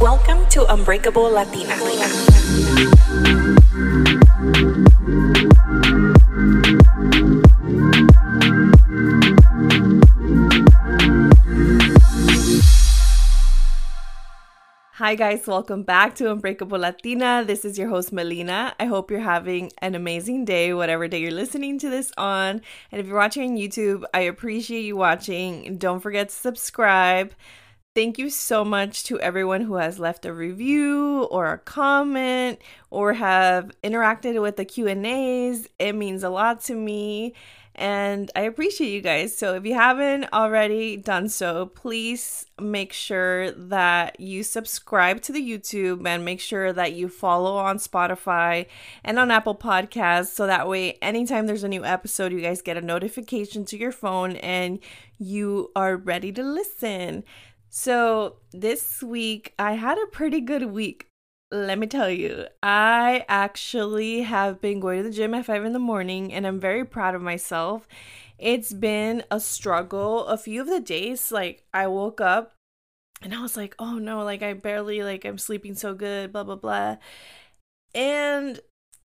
Welcome to Unbreakable Latina. Hi, guys, welcome back to Unbreakable Latina. This is your host, Melina. I hope you're having an amazing day, whatever day you're listening to this on. And if you're watching on YouTube, I appreciate you watching. Don't forget to subscribe. Thank you so much to everyone who has left a review or a comment or have interacted with the Q&As. It means a lot to me and I appreciate you guys. So if you haven't already done so, please make sure that you subscribe to the YouTube and make sure that you follow on Spotify and on Apple Podcasts so that way anytime there's a new episode, you guys get a notification to your phone and you are ready to listen. So, this week I had a pretty good week let me tell you, I actually have been going to the gym at 5 in the morning and I'm very proud of myself. It's been a struggle. A few of the days, like, I woke up and I was like, oh no, like, I barely, like, I'm sleeping so good, blah, blah, blah. And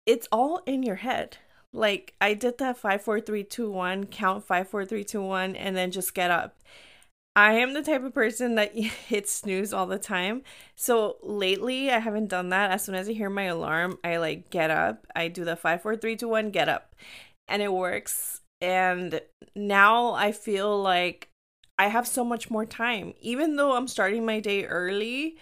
it's all in your head. Like, I did that 5, 4, 3, 2, 1, count 5, 4, 3, 2, 1, and then just get up. I am the type of person that hits snooze all the time. So lately, I haven't done that. As soon as I hear my alarm, I like get up. I do the five, four, three, two, one, get up, and it works. And now I feel like I have so much more time. Even though I'm starting my day early,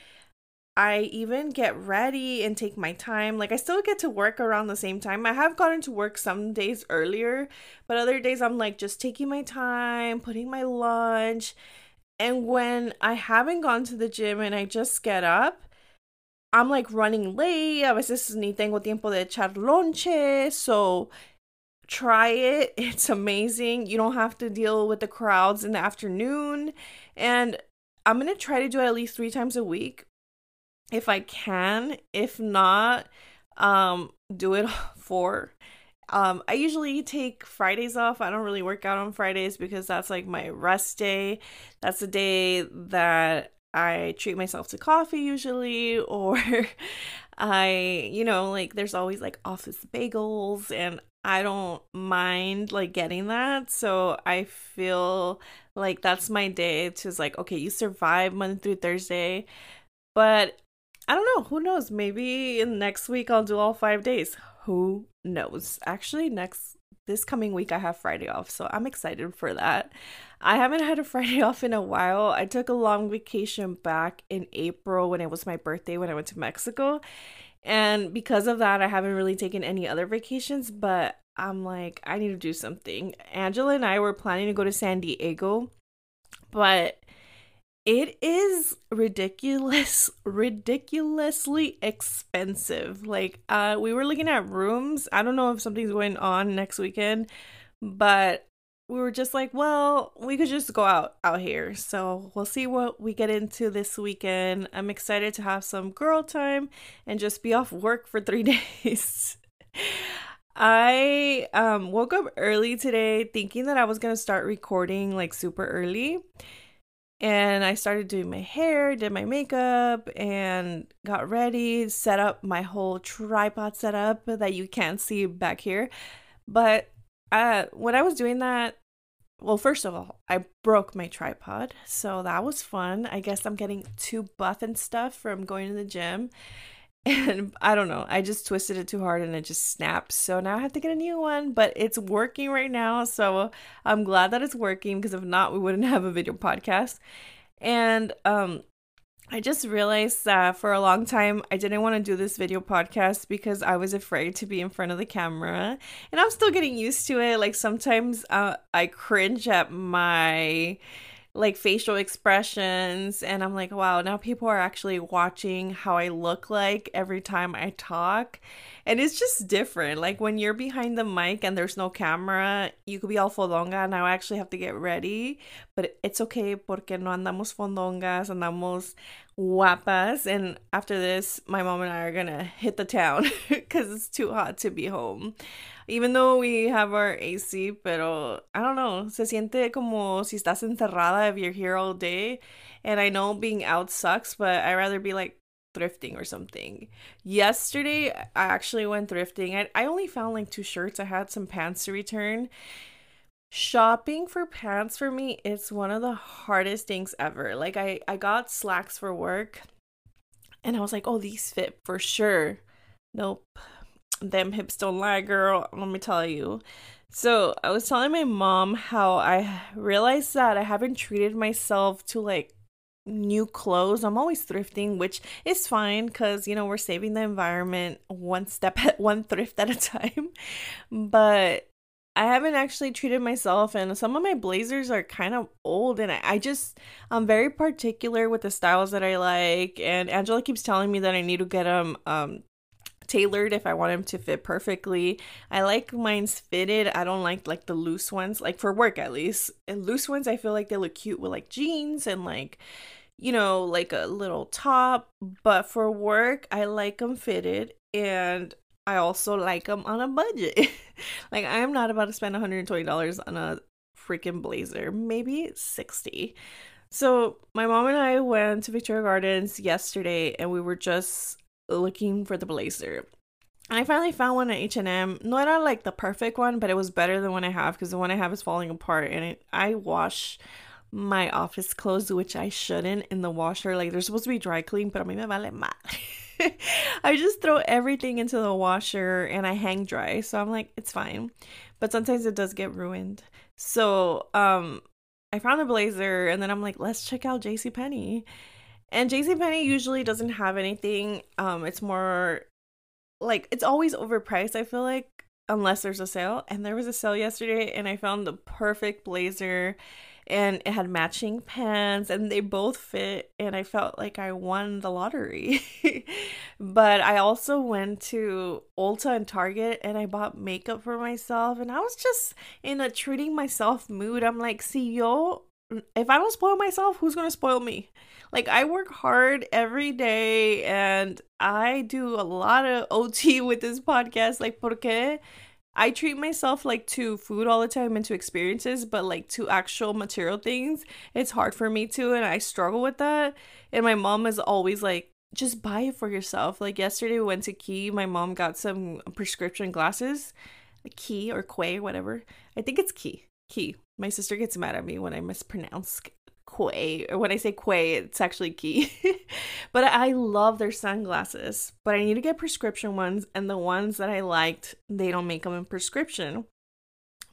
I even get ready and take my time. Like I still get to work around the same time. I have gotten to work some days earlier, but other days I'm like just taking my time, putting my lunch and when I haven't gone to the gym and I just get up, I'm like running late. A veces ni tengo tiempo de echar lonche. So try it. It's amazing. You don't have to deal with the crowds in the afternoon. And I'm going to try to do it at least three times a week if I can. If not, um, do it four. Um, I usually take Fridays off. I don't really work out on Fridays because that's like my rest day. That's the day that I treat myself to coffee usually, or I, you know, like there's always like office bagels, and I don't mind like getting that. So I feel like that's my day to like, okay, you survive Monday through Thursday. But I don't know. Who knows? Maybe next week I'll do all five days who knows? Actually, next this coming week I have Friday off, so I'm excited for that. I haven't had a Friday off in a while. I took a long vacation back in April when it was my birthday when I went to Mexico. And because of that, I haven't really taken any other vacations, but I'm like, I need to do something. Angela and I were planning to go to San Diego, but it is ridiculous ridiculously expensive. Like uh we were looking at rooms. I don't know if something's going on next weekend but we were just like well we could just go out out here. So we'll see what we get into this weekend. I'm excited to have some girl time and just be off work for three days. I um woke up early today thinking that i was gonna start recording like super early and I started doing my hair, did my makeup, and got ready, set up my whole tripod setup that you can't see back here. But uh, when I was doing that, well, first of all, I broke my tripod. So that was fun. I guess I'm getting too buff and stuff from going to the gym. And I don't know, I just twisted it too hard and it just snapped. So now I have to get a new one, but it's working right now. So I'm glad that it's working because if not, we wouldn't have a video podcast. And um I just realized that for a long time I didn't want to do this video podcast because I was afraid to be in front of the camera. And I'm still getting used to it. Like sometimes uh, I cringe at my like facial expressions and I'm like, wow, now people are actually watching how I look like every time I talk. And it's just different. Like when you're behind the mic and there's no camera, you could be all fodonga. Now I actually have to get ready, but it's okay porque no andamos fodongas, andamos guapas. And after this, my mom and I are gonna hit the town because it's too hot to be home even though we have our AC, pero I don't know, se siente como si estás encerrada if you're here all day. And I know being out sucks, but i rather be like thrifting or something. Yesterday, I actually went thrifting. I, I only found like two shirts. I had some pants to return. Shopping for pants for me is one of the hardest things ever. Like I I got slacks for work and I was like, "Oh, these fit for sure." Nope them hips don't lie, girl. Let me tell you. So I was telling my mom how I realized that I haven't treated myself to like new clothes. I'm always thrifting, which is fine because you know we're saving the environment one step at one thrift at a time. But I haven't actually treated myself, and some of my blazers are kind of old, and I, I just I'm very particular with the styles that I like. And Angela keeps telling me that I need to get them um tailored if I want them to fit perfectly. I like mine's fitted. I don't like like the loose ones, like for work at least. And loose ones I feel like they look cute with like jeans and like you know, like a little top, but for work I like them fitted and I also like them on a budget. like I'm not about to spend $120 on a freaking blazer, maybe 60. So, my mom and I went to Victoria Gardens yesterday and we were just looking for the blazer. I finally found one at H&M. Not era like the perfect one, but it was better than one I have because the one I have is falling apart. And it, I wash my office clothes, which I shouldn't, in the washer. Like they're supposed to be dry clean, but a mí me vale mal. I just throw everything into the washer and I hang dry. So I'm like, it's fine. But sometimes it does get ruined. So um I found a blazer and then I'm like, let's check out JC Penney. And JCPenney usually doesn't have anything. Um, it's more like it's always overpriced, I feel like, unless there's a sale. And there was a sale yesterday and I found the perfect blazer and it had matching pants and they both fit and I felt like I won the lottery. but I also went to Ulta and Target and I bought makeup for myself and I was just in a treating myself mood. I'm like, see yo, if I don't spoil myself, who's gonna spoil me? Like I work hard every day and I do a lot of OT with this podcast. Like porque I treat myself like to food all the time and to experiences, but like to actual material things, it's hard for me to and I struggle with that. And my mom is always like, just buy it for yourself. Like yesterday we went to Key, my mom got some prescription glasses. Key or Quay, whatever. I think it's Key. Key. My sister gets mad at me when I mispronounce Quay. When I say Quay, it's actually Key. but I love their sunglasses. But I need to get prescription ones, and the ones that I liked, they don't make them in prescription.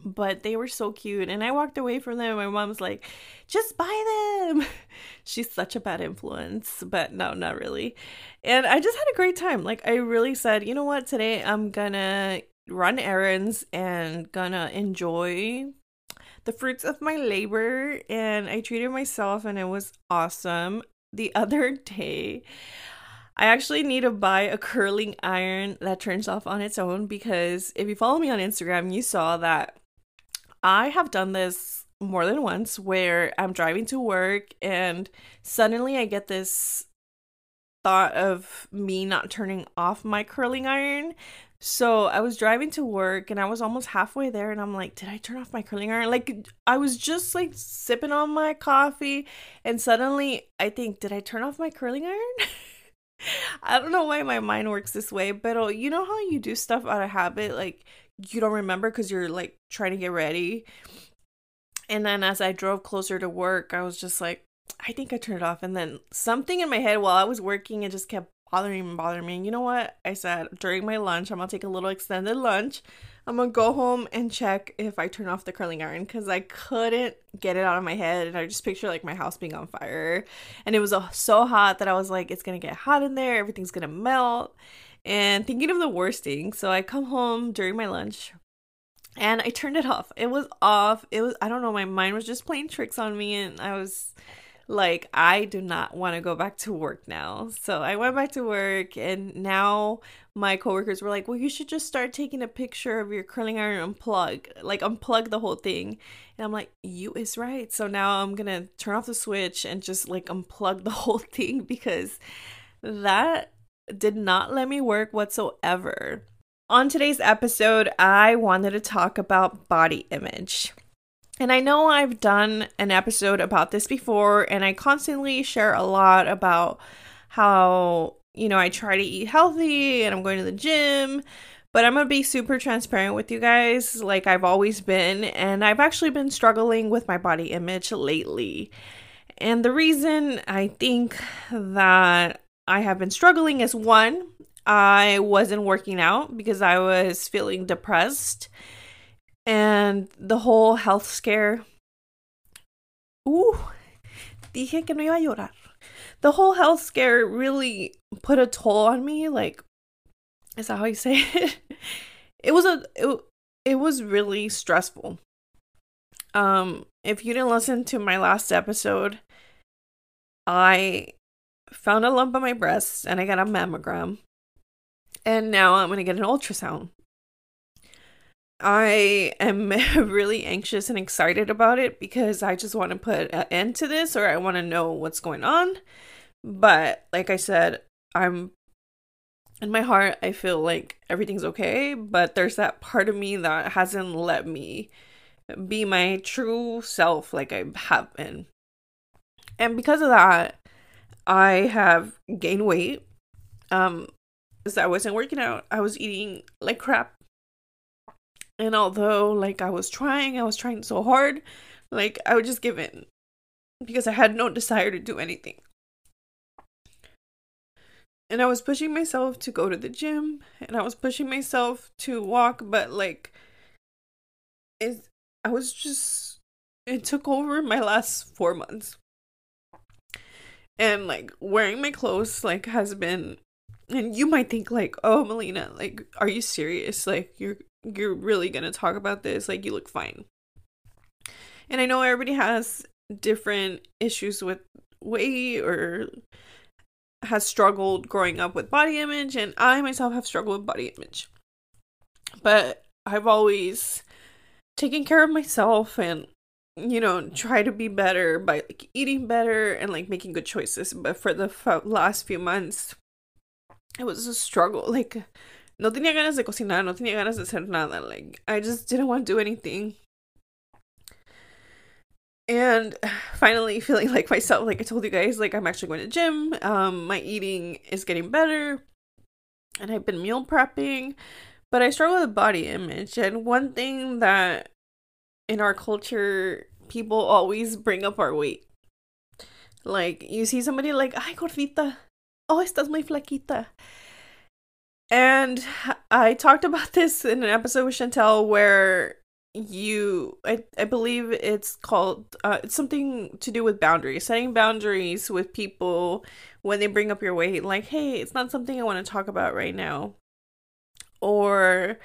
But they were so cute, and I walked away from them. My mom's like, "Just buy them." She's such a bad influence, but no, not really. And I just had a great time. Like I really said, you know what? Today I'm gonna run errands and gonna enjoy the fruits of my labor and I treated myself and it was awesome. The other day, I actually need to buy a curling iron that turns off on its own because if you follow me on Instagram, you saw that I have done this more than once where I'm driving to work and suddenly I get this thought of me not turning off my curling iron. So I was driving to work and I was almost halfway there and I'm like, did I turn off my curling iron? Like I was just like sipping on my coffee and suddenly I think, did I turn off my curling iron? I don't know why my mind works this way, but oh, you know how you do stuff out of habit, like you don't remember because you're like trying to get ready And then as I drove closer to work, I was just like, I think I turned it off. And then something in my head while I was working, it just kept bothering and bothering me. And you know what? I said during my lunch, I'm gonna take a little extended lunch. I'm gonna go home and check if I turn off the curling iron because I couldn't get it out of my head. And I just picture like my house being on fire. And it was uh, so hot that I was like, it's gonna get hot in there, everything's gonna melt. And thinking of the worst thing. So I come home during my lunch, and I turned it off. It was off. It was I don't know, my mind was just playing tricks on me and I was like I do not want to go back to work now. So I went back to work and now my coworkers were like, "Well, you should just start taking a picture of your curling iron and unplug, like unplug the whole thing." And I'm like, "You is right." So now I'm going to turn off the switch and just like unplug the whole thing because that did not let me work whatsoever. On today's episode, I wanted to talk about body image. And I know I've done an episode about this before, and I constantly share a lot about how, you know, I try to eat healthy and I'm going to the gym. But I'm to be super transparent with you guys, like I've always been. And I've actually been struggling with my body image lately. And the reason I think that I have been struggling is one, I wasn't working out because I was feeling depressed. And the whole health scare. Ooh, dije que no iba a llorar. The whole health scare really put a toll on me. Like, is that how you say it? It was a it, it was really stressful. Um, if you didn't listen to my last episode, I found a lump on my breast and I got a mammogram and now I'm to get an ultrasound. I am really anxious and excited about it because I just want to put an end to this or I want to know what's going on. But like I said, I'm in my heart, I feel like everything's okay, but there's that part of me that hasn't let me be my true self like I have been. And because of that, I have gained weight. Um is I wasn't working out. I was eating like crap. And although like I was trying, I was trying so hard, like I would just give in because I had no desire to do anything. And I was pushing myself to go to the gym and I was pushing myself to walk, but like it I was just it took over my last 4 months. And like wearing my clothes like has been and you might think like oh melina like are you serious like you're you're really gonna talk about this like you look fine. And i know everybody has different issues with weight or has struggled growing up with body image and i myself have struggled with body image. But i've always taken care of myself and you know try to be better by like eating better and like making good choices. But for the f- last few months it was a struggle. Like, no tenía ganas de cocinar, no tenía ganas de hacer nada. Like, I just didn't want to do anything. And finally feeling like myself, like I told you guys, like I'm actually going to gym. Um, my eating is getting better. And I've been meal prepping. But I struggle with body image. And one thing that in our culture, people always bring up our weight. Like, you see somebody like, ay, gordita, oh, estás muy flaquita. And I talked about this in an episode with Chantel where you I, I believe it's called uh, it's something to do with boundaries setting boundaries with people when they bring up your weight like hey it's not something i want to talk about right now. Or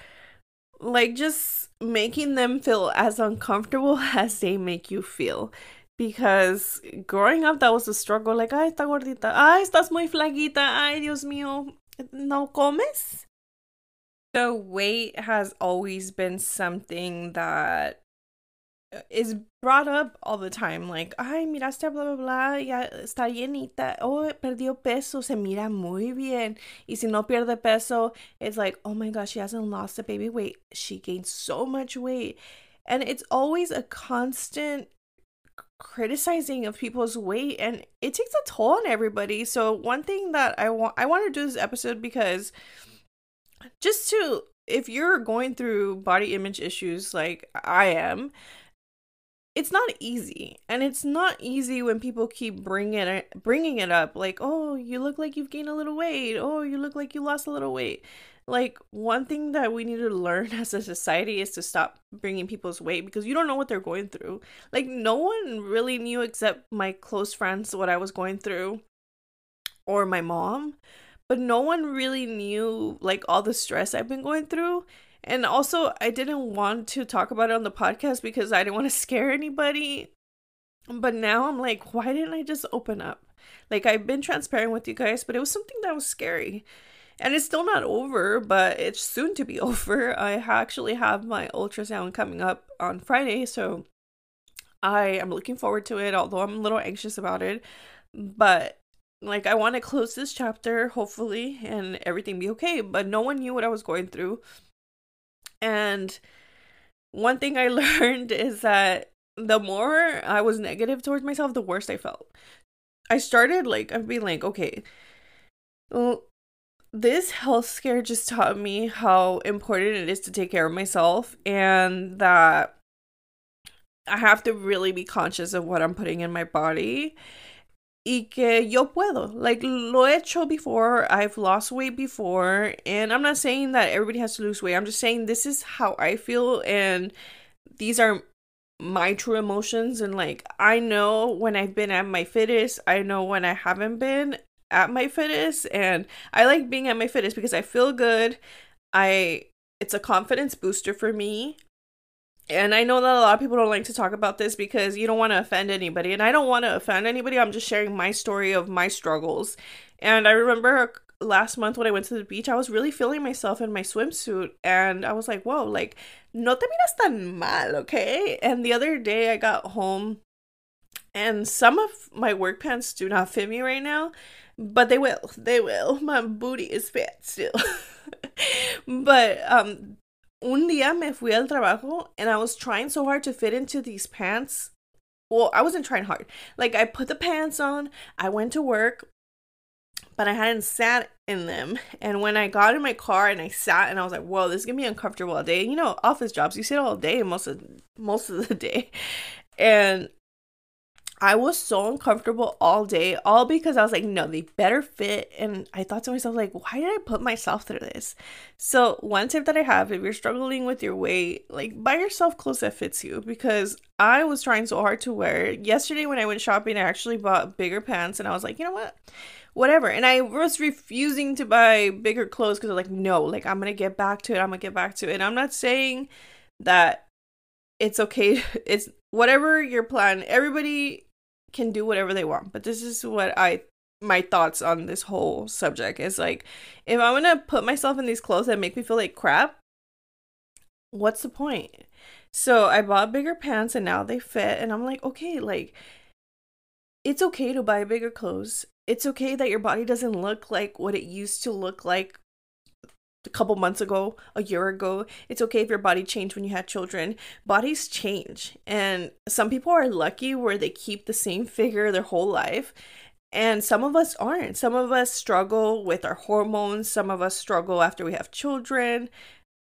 like just making them feel as uncomfortable as they make you feel. Because growing up that was a struggle like ay está gordita. Ay estás muy flaquita. Ay dios mío no comes? So weight has always been something that is brought up all the time like ay miraste blah blah blah ya está llenita. Oh perdió peso se mira muy bien. Y si no pierde peso it's like oh my gosh she hasn't lost a baby weight. She gained so much weight. And it's always a constant criticizing of people's weight and it takes a toll on everybody. So one thing that I want I want to do this episode because just to if you're going through body image issues like I am it's not easy. And it's not easy when people keep bringing it bringing it up like oh you look like you've gained a little weight. Oh you look like you lost a little weight like one thing that we need to learn as a society is to stop bringing people's weight because you don't know what they're going through like no one really knew except my close friends what i was going through or my mom but no one really knew like all the stress i've been going through and also, I didn't want to talk about it on the podcast because I didn't want to scare anybody. But now I'm like, why didn't I just open up? Like, I've been transparent with you guys, but it was something that was scary. And it's still not over, but it's soon to be over. I actually have my ultrasound coming up on Friday, so I am looking forward to it, although I'm a little anxious about it. But like I want to close this chapter hopefully and everything be okay, but no one knew what I was going through. And one thing I learned is that the more I was negative towards myself, the worse I felt. I started like I've been like, okay, this health scare just taught me how important it is to take care of myself and that I have to really be conscious of what I'm putting in my body y que yo puedo. Like, lo he hecho before. I've lost weight before. And I'm not saying that everybody has to lose weight. I'm just saying this is how I feel. And these are my true emotions. And, like, I know when I've been at my fittest, I know when I haven't been at my fittest. And I like being at my fittest because I feel good. I. It's a confidence booster for me. And I know that a lot of people don't like to talk about this because you don't want to offend anybody. And I don't want to offend anybody. I'm just sharing my story of my struggles. And I remember last month when I went to the beach, I was really feeling myself in my swimsuit. And I was like, whoa, like, no te miras tan mal, okay? And the other day I got home and some of my work pants do not fit me right now, but they will. They will. My booty is fat still. but um un día me fui al trabajo and I was trying so hard to fit into these pants. Well, I wasn't trying hard. Like I put the pants on, I went to work, but I hadn't sat in them. And when I got in my car and I sat and I was like, "Whoa, this is gonna be uncomfortable all day." You know, office jobs, you sit all day most of most of the day, and I was so uncomfortable all day, all because I was like, no, they better fit. And I thought to myself, like, why did I put myself through this? So, one tip that I have if you're struggling with your weight, like, buy yourself clothes that fits you because I was trying so hard to wear. Yesterday, when I went shopping, I actually bought bigger pants and I was like, you know what? Whatever. And I was refusing to buy bigger clothes because I was like, no, like, I'm going to get back to it. I'm going to get back to it. And I'm not saying that it's okay. It's whatever your plan. Everybody can do whatever they want. But this is what I my thoughts on this whole subject is like if I'm gonna put myself in these clothes that make me feel like crap, what's the point? So I bought bigger pants and now they fit and I'm like, okay, like it's okay to buy bigger clothes. It's okay that your body doesn't look like what it used to look like a couple months ago, a year ago. It's okay if your body changed when you had children. Bodies change. And some people are lucky where they keep the same figure their whole life. And some of us aren't. Some of us struggle with our hormones. Some of us struggle after we have children.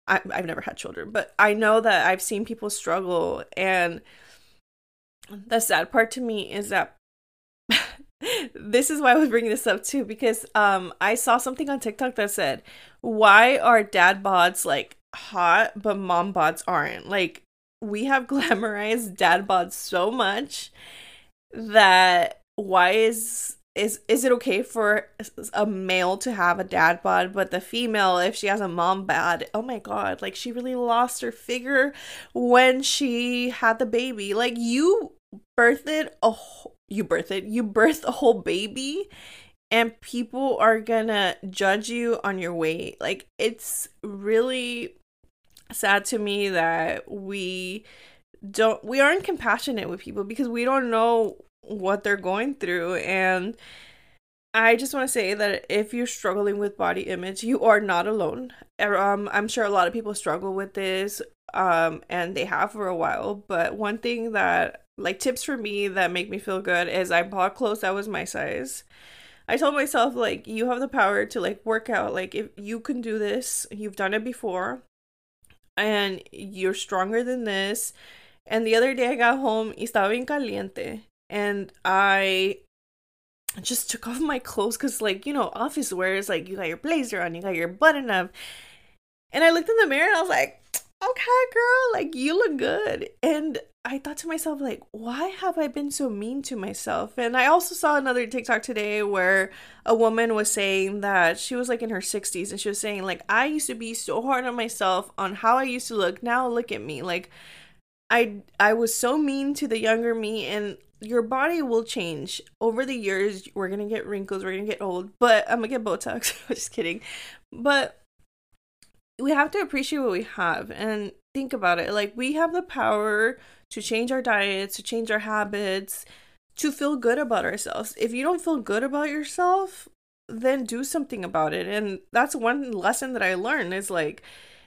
I, I've never had children, but I know that I've seen people struggle. And the sad part to me is that this is why I was bringing this up too because um I saw something on TikTok that said why are dad bods like hot but mom bods aren't? Like we have glamorized dad bods so much that why is is is it okay for a male to have a dad bod but the female if she has a mom bod oh my god like she really lost her figure when she had the baby. Like you birthed a you birth it, you birth a whole baby and people are gonna judge you on your weight. Like it's really sad to me that we don't we aren't compassionate with people because we don't know what they're going through and I just want to say that if you're struggling with body image, you are not alone. Er, um, I'm sure a lot of people struggle with this, um, and they have for a while. But one thing that like tips for me that make me feel good is I bought clothes that was my size. I told myself like you have the power to like work out like if you can do this, you've done it before and you're stronger than this And the other day I got home estaba bien caliente. And I just took off my clothes because, like, you know, office wear is like you got your blazer on, you got your button up. And I looked in the mirror and I was like, okay, girl, like, you look good. And I thought to myself, like, why have I been so mean to myself? And I also saw another TikTok today where a woman was saying that she was like in her 60s and she was saying, like, I used to be so hard on myself on how I used to look. Now look at me. Like, I I was so mean to the younger me and your body will change over the years. We're gonna get wrinkles, we're gonna get old, but I'm gonna get Botox. Just kidding. But we have to appreciate what we have and think about it. Like we have the power to change our diets, to change our habits, to feel good about ourselves. If you don't feel good about yourself, then do something about it. And that's one lesson that I learned is like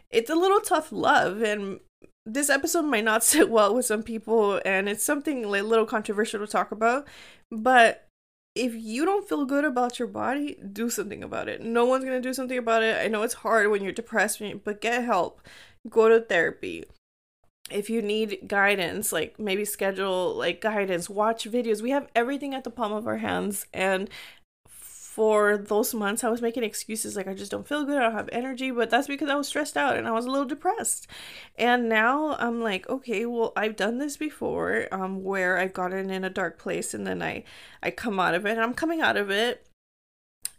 it's a little tough love and this episode might not sit well with some people and it's something like a little controversial to talk about but if you don't feel good about your body do something about it. No one's going to do something about it. I know it's hard when you're depressed but get help. Go to therapy. If you need guidance like maybe schedule like guidance. Watch videos. We have everything at the palm of our hands and for those months I was making excuses like I just don't feel good, I don't have energy, but that's because I was stressed out and I was a little depressed. And now I'm like, okay, well, I've done this before um where I've gotten in a dark place and then I I come out of it. And I'm coming out of it.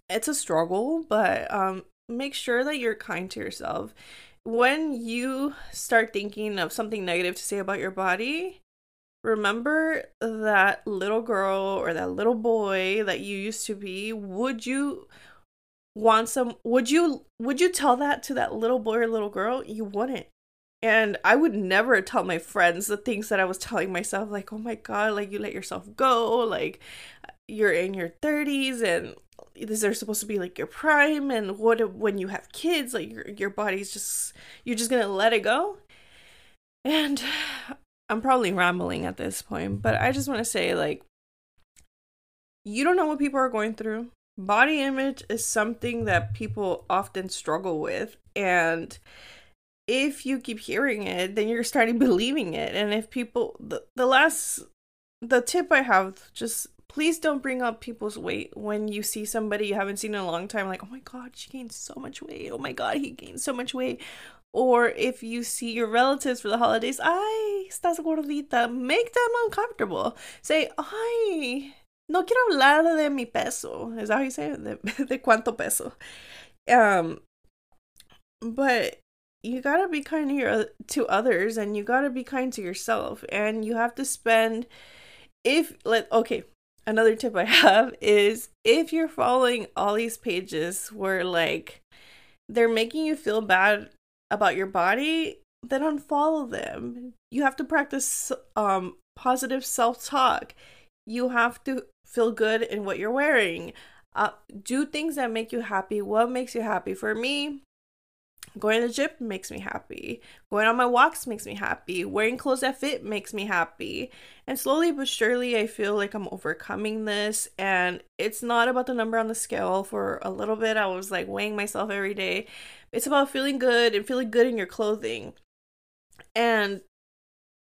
It's a struggle, but um make sure that you're kind to yourself. When you start thinking of something negative to say about your body, remember that little girl or that little boy that you used to be? Would you want some would you would you tell that to that little boy or little girl? You wouldn't. And i would never tell my friends the things that i was telling myself like oh my god like you let yourself go like you're in your 30s and these are supposed to be like your prime? And what when you have kids like your your body's just you're just gonna let it go? And I'm probably rambling at this point, but I just want to say like you don't know what people are going through. Body image is something that people often struggle with and if you keep hearing it, then you're starting believing it. And if people the, the last the tip I have just please don't bring up people's weight when you see somebody you haven't seen in a long time like oh my god she gained so much weight oh my god he gained so much weight or if you see your relatives for the holidays, ay, estás gordita, make them uncomfortable. Say, ay, no quiero hablar de mi peso. Is that how you say it? De, de cuánto peso. Um, but you gotta be kind to, your, to others and you gotta be kind to yourself. And you have to spend, if, let, okay, another tip I have is if you're following all these pages where like they're making you feel bad about your body, then unfollow them. You have to practice um positive self-talk. You have to feel good in what you're wearing. Uh, do things that make you happy. What makes you happy? For me, going to the gym makes me happy. Going on my walks makes me happy. Wearing clothes that fit makes me happy. And slowly but surely, I feel like I'm overcoming this. And it's not about the number on the scale. For a little bit, I was like weighing myself every day. It's about feeling good and feeling good in your clothing. And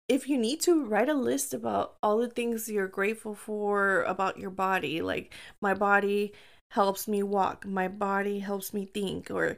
if you need to write a list about all the things you're grateful for about your body, like my body helps me walk, my body helps me think, or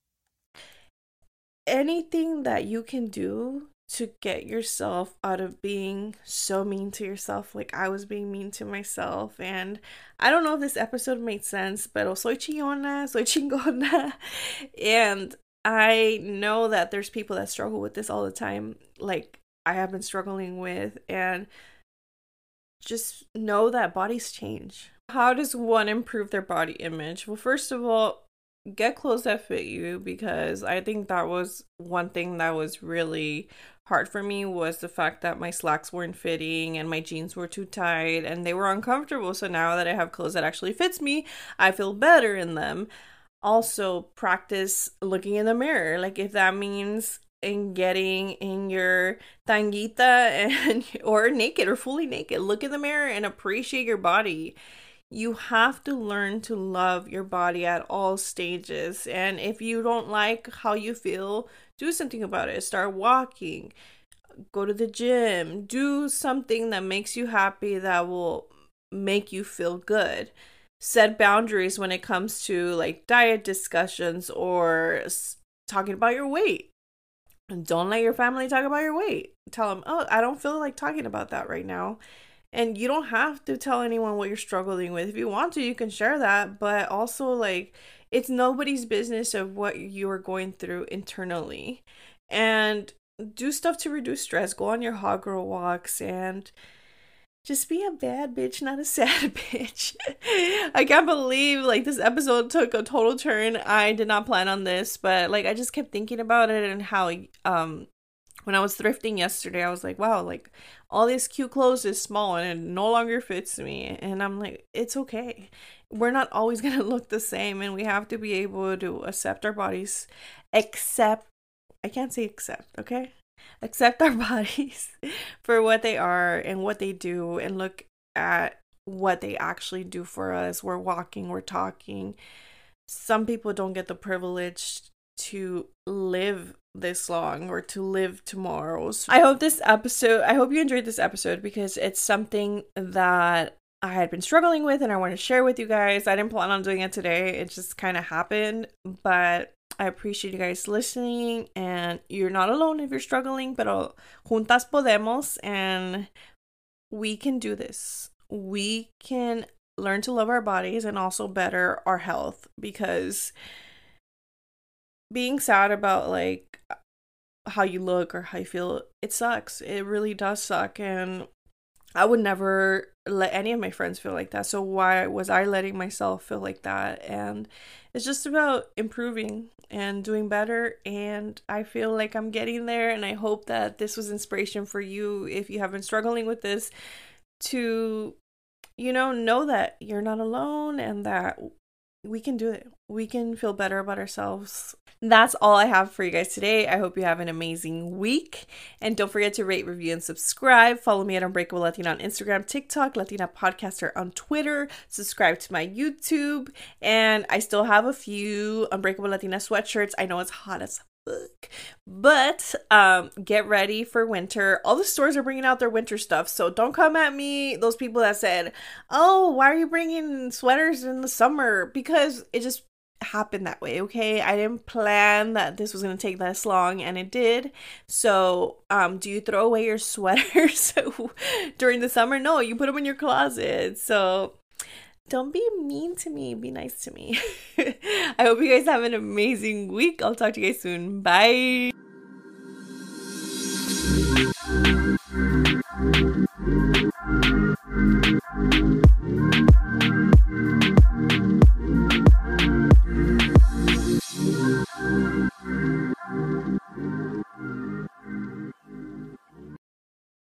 Anything that you can do to get yourself out of being so mean to yourself like I was being mean to myself. And I don't know if this episode made sense, but oh, soy chillona, soy chingona. And I know that there's people that struggle with this all the time, like I have been struggling with. And just know that bodies change. How does one improve their body image? Well, first of all, get clothes that fit you because I think that was one thing that was really hard for me was the fact that my slacks weren't fitting and my jeans were too tight and they were uncomfortable. So now that I have clothes that actually fits me, I feel better in them. Also, practice looking in the mirror. Like if that means in getting in your tanguita and or naked or fully naked, look in the mirror and appreciate your body you have to learn to love your body at all stages. And if you don't like how you feel, do something about it. Start walking, go to the gym, do something that makes you happy that will make you feel good. Set boundaries when it comes to like diet discussions or talking about your weight. Don't let your family talk about your weight. Tell them, oh, I don't feel like talking about that right now and you don't have to tell anyone what you're struggling with. If you want to you can share that but also like it's nobody's business of what you're going through internally. And do stuff to reduce stress. Go on your hot girl walks and just be a bad bitch not a sad bitch. I can't believe like this episode took a total turn. I did not plan on this but like i just kept thinking about it and how um when I was thrifting yesterday, I was like, wow, like all these cute clothes is small and it no longer fits me. And I'm like, it's okay. We're not always going to look the same and we have to be able to accept our bodies, accept, I can't say accept, okay? Accept our bodies for what they are and what they do and look at what they actually do for us. We're walking, we're talking. Some people don't get the privilege to live this long or to live tomorrows. I hope this episode, I hope you enjoyed this episode because it's something that I had been struggling with and I want to share with you guys. I didn't plan on doing it today, it just kind of happened, but I appreciate you guys listening and you're not alone if you're struggling, pero juntas podemos and we can do this. We can learn to love our bodies and also better our health because being sad about like how you look or how you feel, it sucks. It really does suck. And I would never let any of my friends feel like that. So why was I letting myself feel like that? And it's just about improving and doing better. And I feel like I'm getting there. And I hope that this was inspiration for you if you have been struggling with this to, you know, know that you're not alone and that we can do it. We can feel better about ourselves. That's all I have for you guys today. I hope you have an amazing week. And don't forget to rate, review, and subscribe. Follow me at Unbreakable Latina on Instagram, TikTok, Latina Podcaster on Twitter. Subscribe to my YouTube. And I still have a few Unbreakable Latina sweatshirts. I know it's hot as book. But um get ready for winter. All the stores are bringing out their winter stuff. So don't come at me those people that said, "Oh, why are you bringing sweaters in the summer?" because it just happened that way, okay? I didn't plan that this was going to take this long and it did. So, um do you throw away your sweaters during the summer? No, you put them in your closet. So, don't be mean to me. Be nice to me. I hope you guys have an amazing week. I'll talk to you guys soon. Bye.